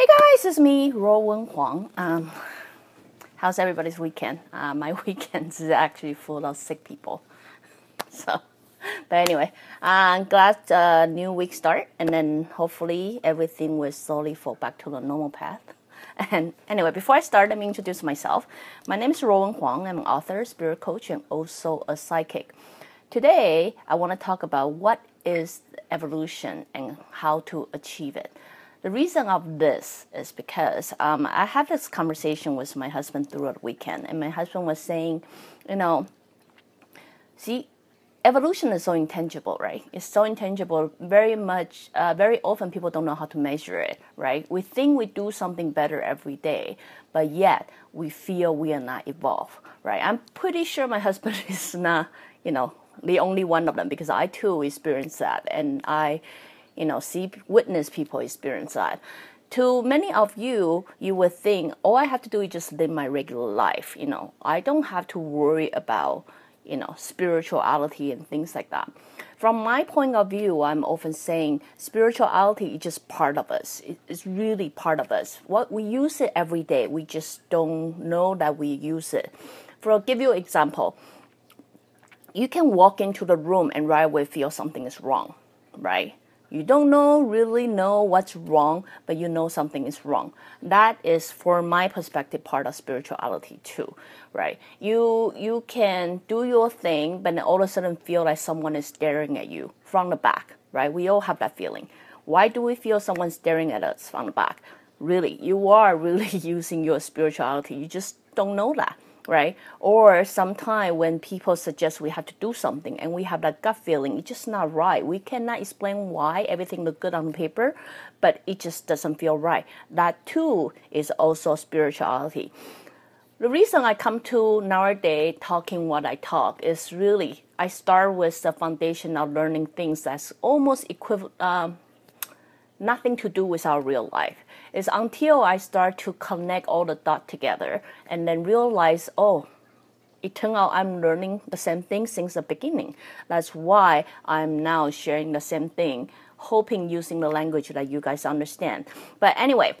Hey guys, it's me, Rowan Huang. Um, how's everybody's weekend? Uh, my weekend is actually full of sick people. So but anyway, I'm glad uh, new week start, and then hopefully everything will slowly fall back to the normal path. And anyway, before I start, let me introduce myself. My name is Rowan Huang. I'm an author, spirit coach, and also a psychic. Today, I want to talk about what is evolution and how to achieve it. The reason of this is because um, I had this conversation with my husband throughout the weekend, and my husband was saying, you know, see, evolution is so intangible, right? It's so intangible. Very much, uh, very often people don't know how to measure it, right? We think we do something better every day, but yet we feel we are not evolved, right? I'm pretty sure my husband is not, you know, the only one of them because I too experience that, and I, you know, see witness people experience that. To many of you, you would think all I have to do is just live my regular life. You know, I don't have to worry about you know, spirituality and things like that. From my point of view, I'm often saying spirituality is just part of us. It's really part of us. What we use it every day, we just don't know that we use it. For I'll give you an example, you can walk into the room and right away feel something is wrong, right? You don't know, really know what's wrong, but you know something is wrong. That is, for my perspective, part of spirituality too, right? You you can do your thing, but all of a sudden feel like someone is staring at you from the back, right? We all have that feeling. Why do we feel someone staring at us from the back? Really, you are really using your spirituality. You just don't know that right? Or sometimes when people suggest we have to do something and we have that gut feeling, it's just not right. We cannot explain why everything look good on paper, but it just doesn't feel right. That too is also spirituality. The reason I come to nowadays talking what I talk is really I start with the foundation of learning things that's almost equivalent. Um, nothing to do with our real life. It's until I start to connect all the dots together and then realize, oh, it turned out I'm learning the same thing since the beginning. That's why I'm now sharing the same thing, hoping using the language that you guys understand. But anyway,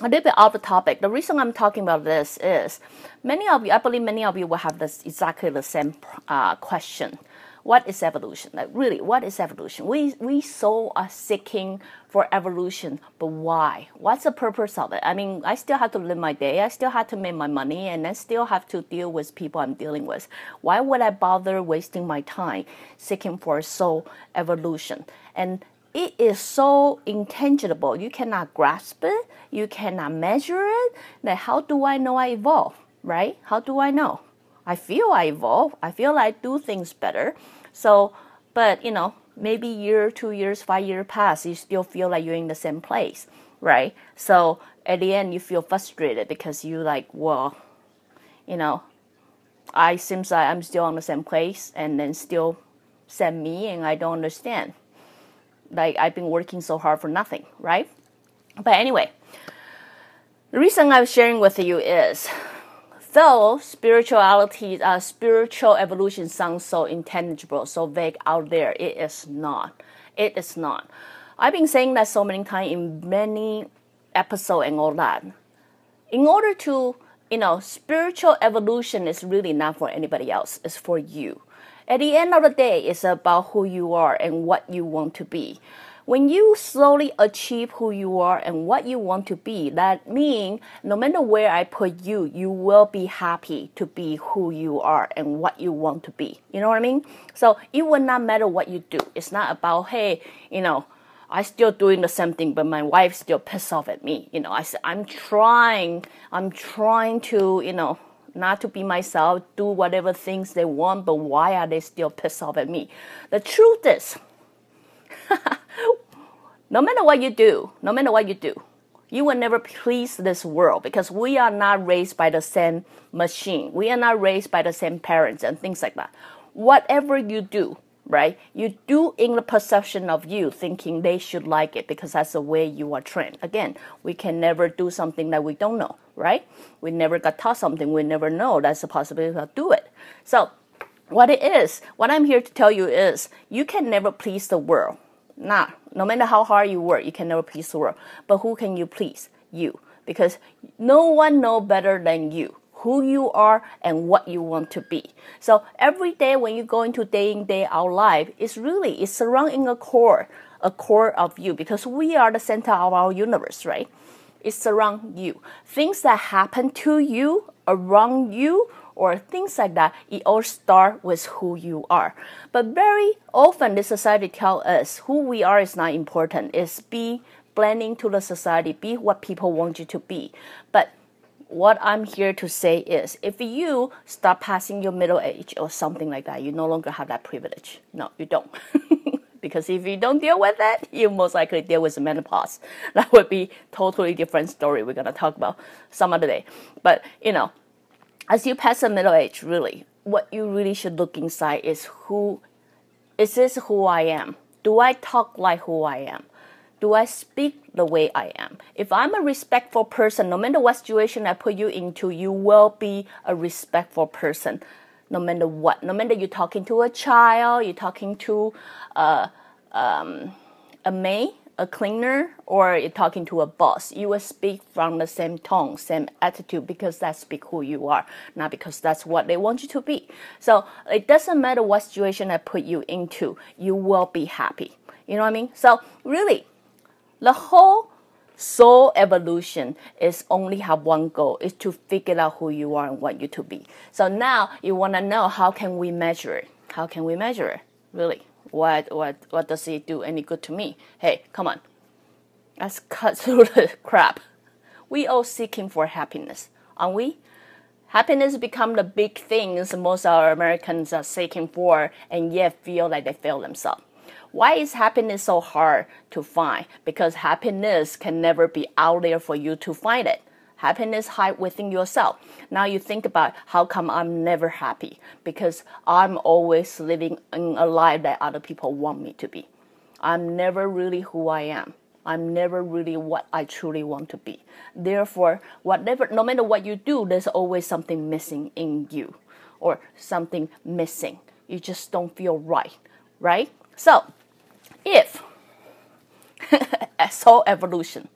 a little bit off the topic. The reason I'm talking about this is many of you, I believe many of you will have this exactly the same uh, question what is evolution? Like really, what is evolution? We we so are seeking for evolution, but why? What's the purpose of it? I mean, I still have to live my day. I still have to make my money, and I still have to deal with people I'm dealing with. Why would I bother wasting my time seeking for soul evolution? And it is so intangible. You cannot grasp it. You cannot measure it. Like, how do I know I evolve? Right? How do I know? I feel I evolve. I feel I do things better. So, but you know, maybe year, two years, five years pass, you still feel like you're in the same place, right? So at the end, you feel frustrated because you like, well, you know, I seems like I'm still on the same place, and then still send me, and I don't understand. Like I've been working so hard for nothing, right? But anyway, the reason I'm sharing with you is though spirituality, uh, spiritual evolution sounds so intangible, so vague out there, it is not. It is not. I've been saying that so many times in many episodes and all that. In order to, you know, spiritual evolution is really not for anybody else, it's for you. At the end of the day, it's about who you are and what you want to be. When you slowly achieve who you are and what you want to be, that means no matter where I put you, you will be happy to be who you are and what you want to be. You know what I mean? So it will not matter what you do. It's not about, hey, you know, I still doing the same thing, but my wife still pissed off at me. You know, I said, I'm trying, I'm trying to, you know, not to be myself, do whatever things they want, but why are they still pissed off at me? The truth is, no matter what you do, no matter what you do, you will never please this world because we are not raised by the same machine. We are not raised by the same parents and things like that. Whatever you do, right? You do in the perception of you, thinking they should like it because that's the way you are trained. Again, we can never do something that we don't know, right? We never got taught something we never know. That's a possibility to do it. So, what it is, what I'm here to tell you is, you can never please the world. Nah, no matter how hard you work, you can never please the world. But who can you please? You. Because no one know better than you who you are and what you want to be. So every day when you go into day in day out life, it's really it's surrounding a core, a core of you because we are the center of our universe, right? It's around you. Things that happen to you, around you, or things like that, it all start with who you are. But very often the society tell us who we are is not important. It's be blending to the society, be what people want you to be. But what I'm here to say is if you start passing your middle age or something like that, you no longer have that privilege. No, you don't. because if you don't deal with it, you most likely deal with menopause. That would be totally different story we're gonna talk about some other day. But you know, as you pass the middle age, really, what you really should look inside is who is this who I am? Do I talk like who I am? do I speak the way I am? If I'm a respectful person, no matter what situation I put you into, you will be a respectful person, no matter what. No matter you're talking to a child, you're talking to uh, um, a maid, a cleaner, or you're talking to a boss, you will speak from the same tone, same attitude, because that's who you are, not because that's what they want you to be. So it doesn't matter what situation I put you into, you will be happy. You know what I mean? So really, the whole soul evolution is only have one goal is to figure out who you are and what you to be. So now you want to know how can we measure it? How can we measure it? Really? What what what does it do any good to me? Hey, come on. Let's cut through the crap. We all seeking for happiness, aren't we? Happiness become the big things most our Americans are seeking for and yet feel like they fail themselves. Why is happiness so hard to find? Because happiness can never be out there for you to find it. Happiness hide within yourself. Now you think about how come I'm never happy? Because I'm always living in a life that other people want me to be. I'm never really who I am. I'm never really what I truly want to be. Therefore, whatever, no matter what you do, there's always something missing in you or something missing. You just don't feel right, right? So, if soul evolution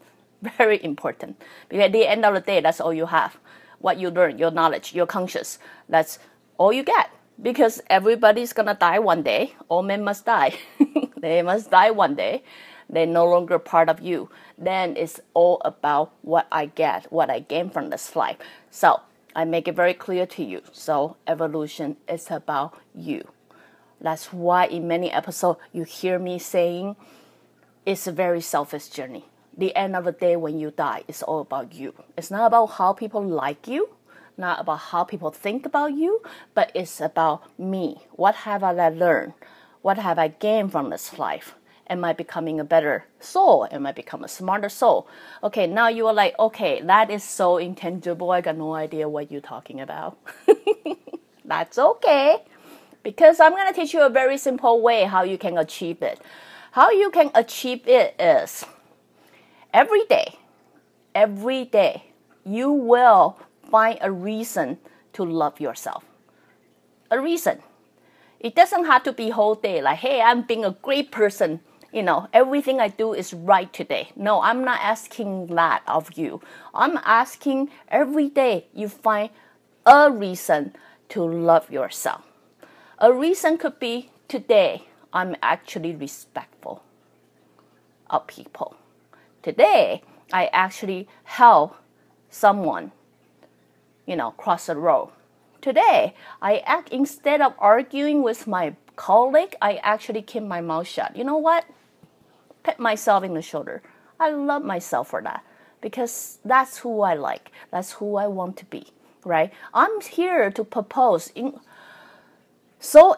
very important. Because at the end of the day that's all you have. What you learn your knowledge your conscious that's all you get. Because everybody's gonna die one day. All men must die. They must die one day. They're no longer part of you. Then it's all about what i get what i gain from this life. So i make it very clear to you. So evolution is about you. That's why in many episodes you hear me saying it's a very selfish journey. The end of the day when you die, it's all about you. It's not about how people like you, not about how people think about you, but it's about me. What have I learned? What have I gained from this life? Am I becoming a better soul? Am I become a smarter soul? Okay, now you are like, okay, that is so intangible. I got no idea what you're talking about. That's okay because I'm to teach you a very simple way how you can achieve it. How you can achieve it is every day, every day, you will find a reason to love yourself. A reason. It doesn't have to be whole day like, hey, I'm being a great person. You know, everything I do is right today. No, I'm not asking that of you. I'm asking every day you find a reason to love yourself. A reason could be today I'm actually respectful of people. Today I actually help someone, you know, cross the road. Today I act instead of arguing with my colleague, I actually keep my mouth shut. You know what? Pat myself in the shoulder. I love myself for that because that's who I like. That's who I want to be, right? I'm here to propose in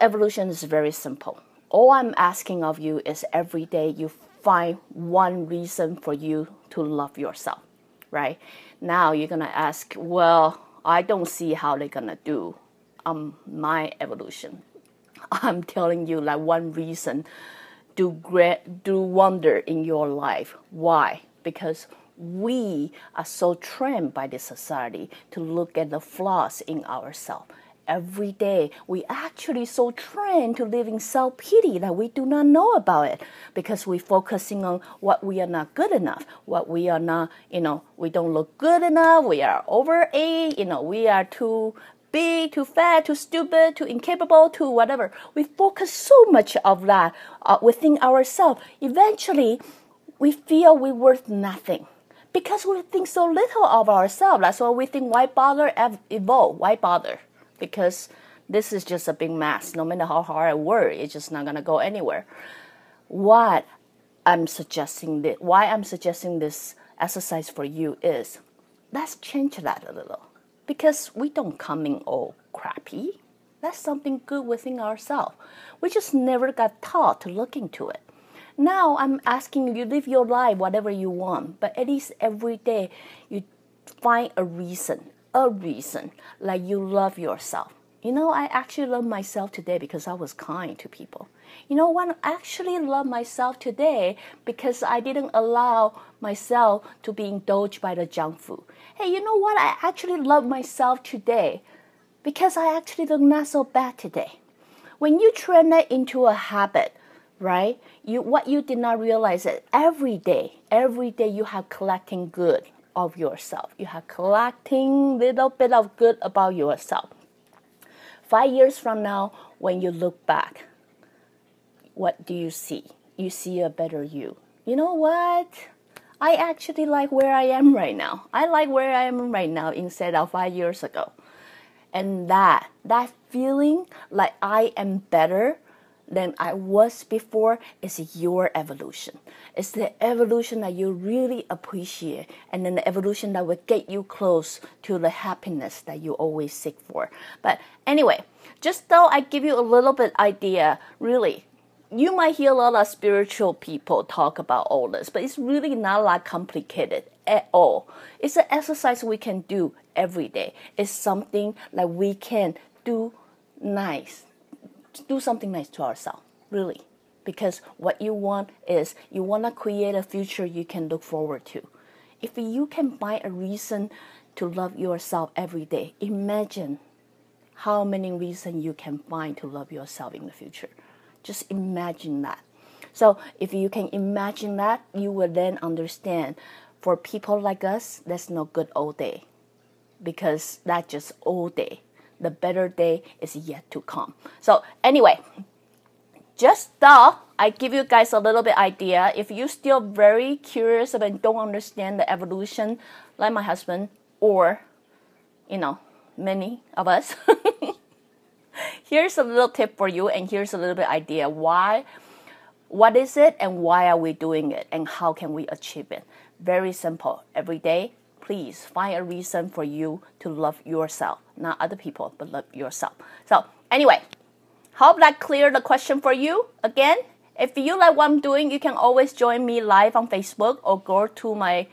evolution is very simple. All I'm asking of you is every day you find one reason for you to love yourself, right? Now you're gonna ask, well, I don't see how they're gonna do um, my evolution. I'm telling you, like one reason do great, do wonder in your life. Why? Because we are so trained by this society to look at the flaws in ourselves every day. We actually so trained to live in self pity that we do not know about it because we're focusing on what we are not good enough, what we are not, you know, we don't look good enough, we are overage, you know, we are too big, too fat, too stupid, too incapable, too whatever. We focus so much of that uh, within ourselves. Eventually, we feel we're worth nothing because we think so little of ourselves. That's why we think, why bother evolve? Why bother? Because this is just a big mess. No matter how hard I work, it's just not gonna go anywhere. What I'm suggesting that why I'm suggesting this exercise for you is let's change that a little. Because we don't come in all crappy. That's something good within ourselves. We just never got taught to look into it. Now I'm asking you live your life whatever you want, but at least every day you find a reason a reason, like you love yourself. You know, I actually love myself today because I was kind to people. You know what? I actually love myself today because I didn't allow myself to be indulged by the junk food. Hey, you know what? I actually love myself today because I actually look not so bad today. When you turn that into a habit, right? You what you did not realize that every day, every day you have collecting good of yourself. You have collecting little bit of good about yourself. Five years from now, when you look back, what do you see? You see a better you. You know what? I actually like where I am right now. I like where I am right now instead of five years ago. And that, that feeling like I am better than I was before is your evolution. It's the evolution that you really appreciate, and then the evolution that will get you close to the happiness that you always seek for. But anyway, just though I give you a little bit idea, really, you might hear a lot of spiritual people talk about all this, but it's really not that complicated at all. It's an exercise we can do every day. It's something that we can do nice do something nice to ourselves, really. Because what you want is you want to create a future you can look forward to. If you can find a reason to love yourself every day, imagine how many reasons you can find to love yourself in the future. Just imagine that. So, if you can imagine that, you will then understand for people like us, that's no good old day because that's just old day the better day is yet to come. So anyway, just thought I give you guys a little bit idea. If you're still very curious and don't understand the evolution, like my husband or you know many of us, here's a little tip for you, and here's a little bit idea why. What is it and why are we doing it and how can we achieve it? Very simple. Every day, please find a reason for you to love yourself, not other people, but love yourself. So, anyway, hope that cleared the question for you. Again, if you like what I'm doing, you can always join me live on Facebook or go to my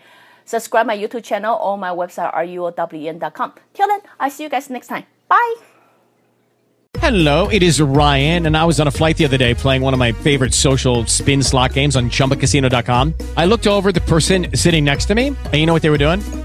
subscribe my YouTube channel or my website ruown.com. Till then, I see you guys next time. Bye. Hello, it is Ryan, and I was on a flight the other day playing one of my favorite social spin slot games on ChumbaCasino.com. I looked over the person sitting next to me, and you know what they were doing?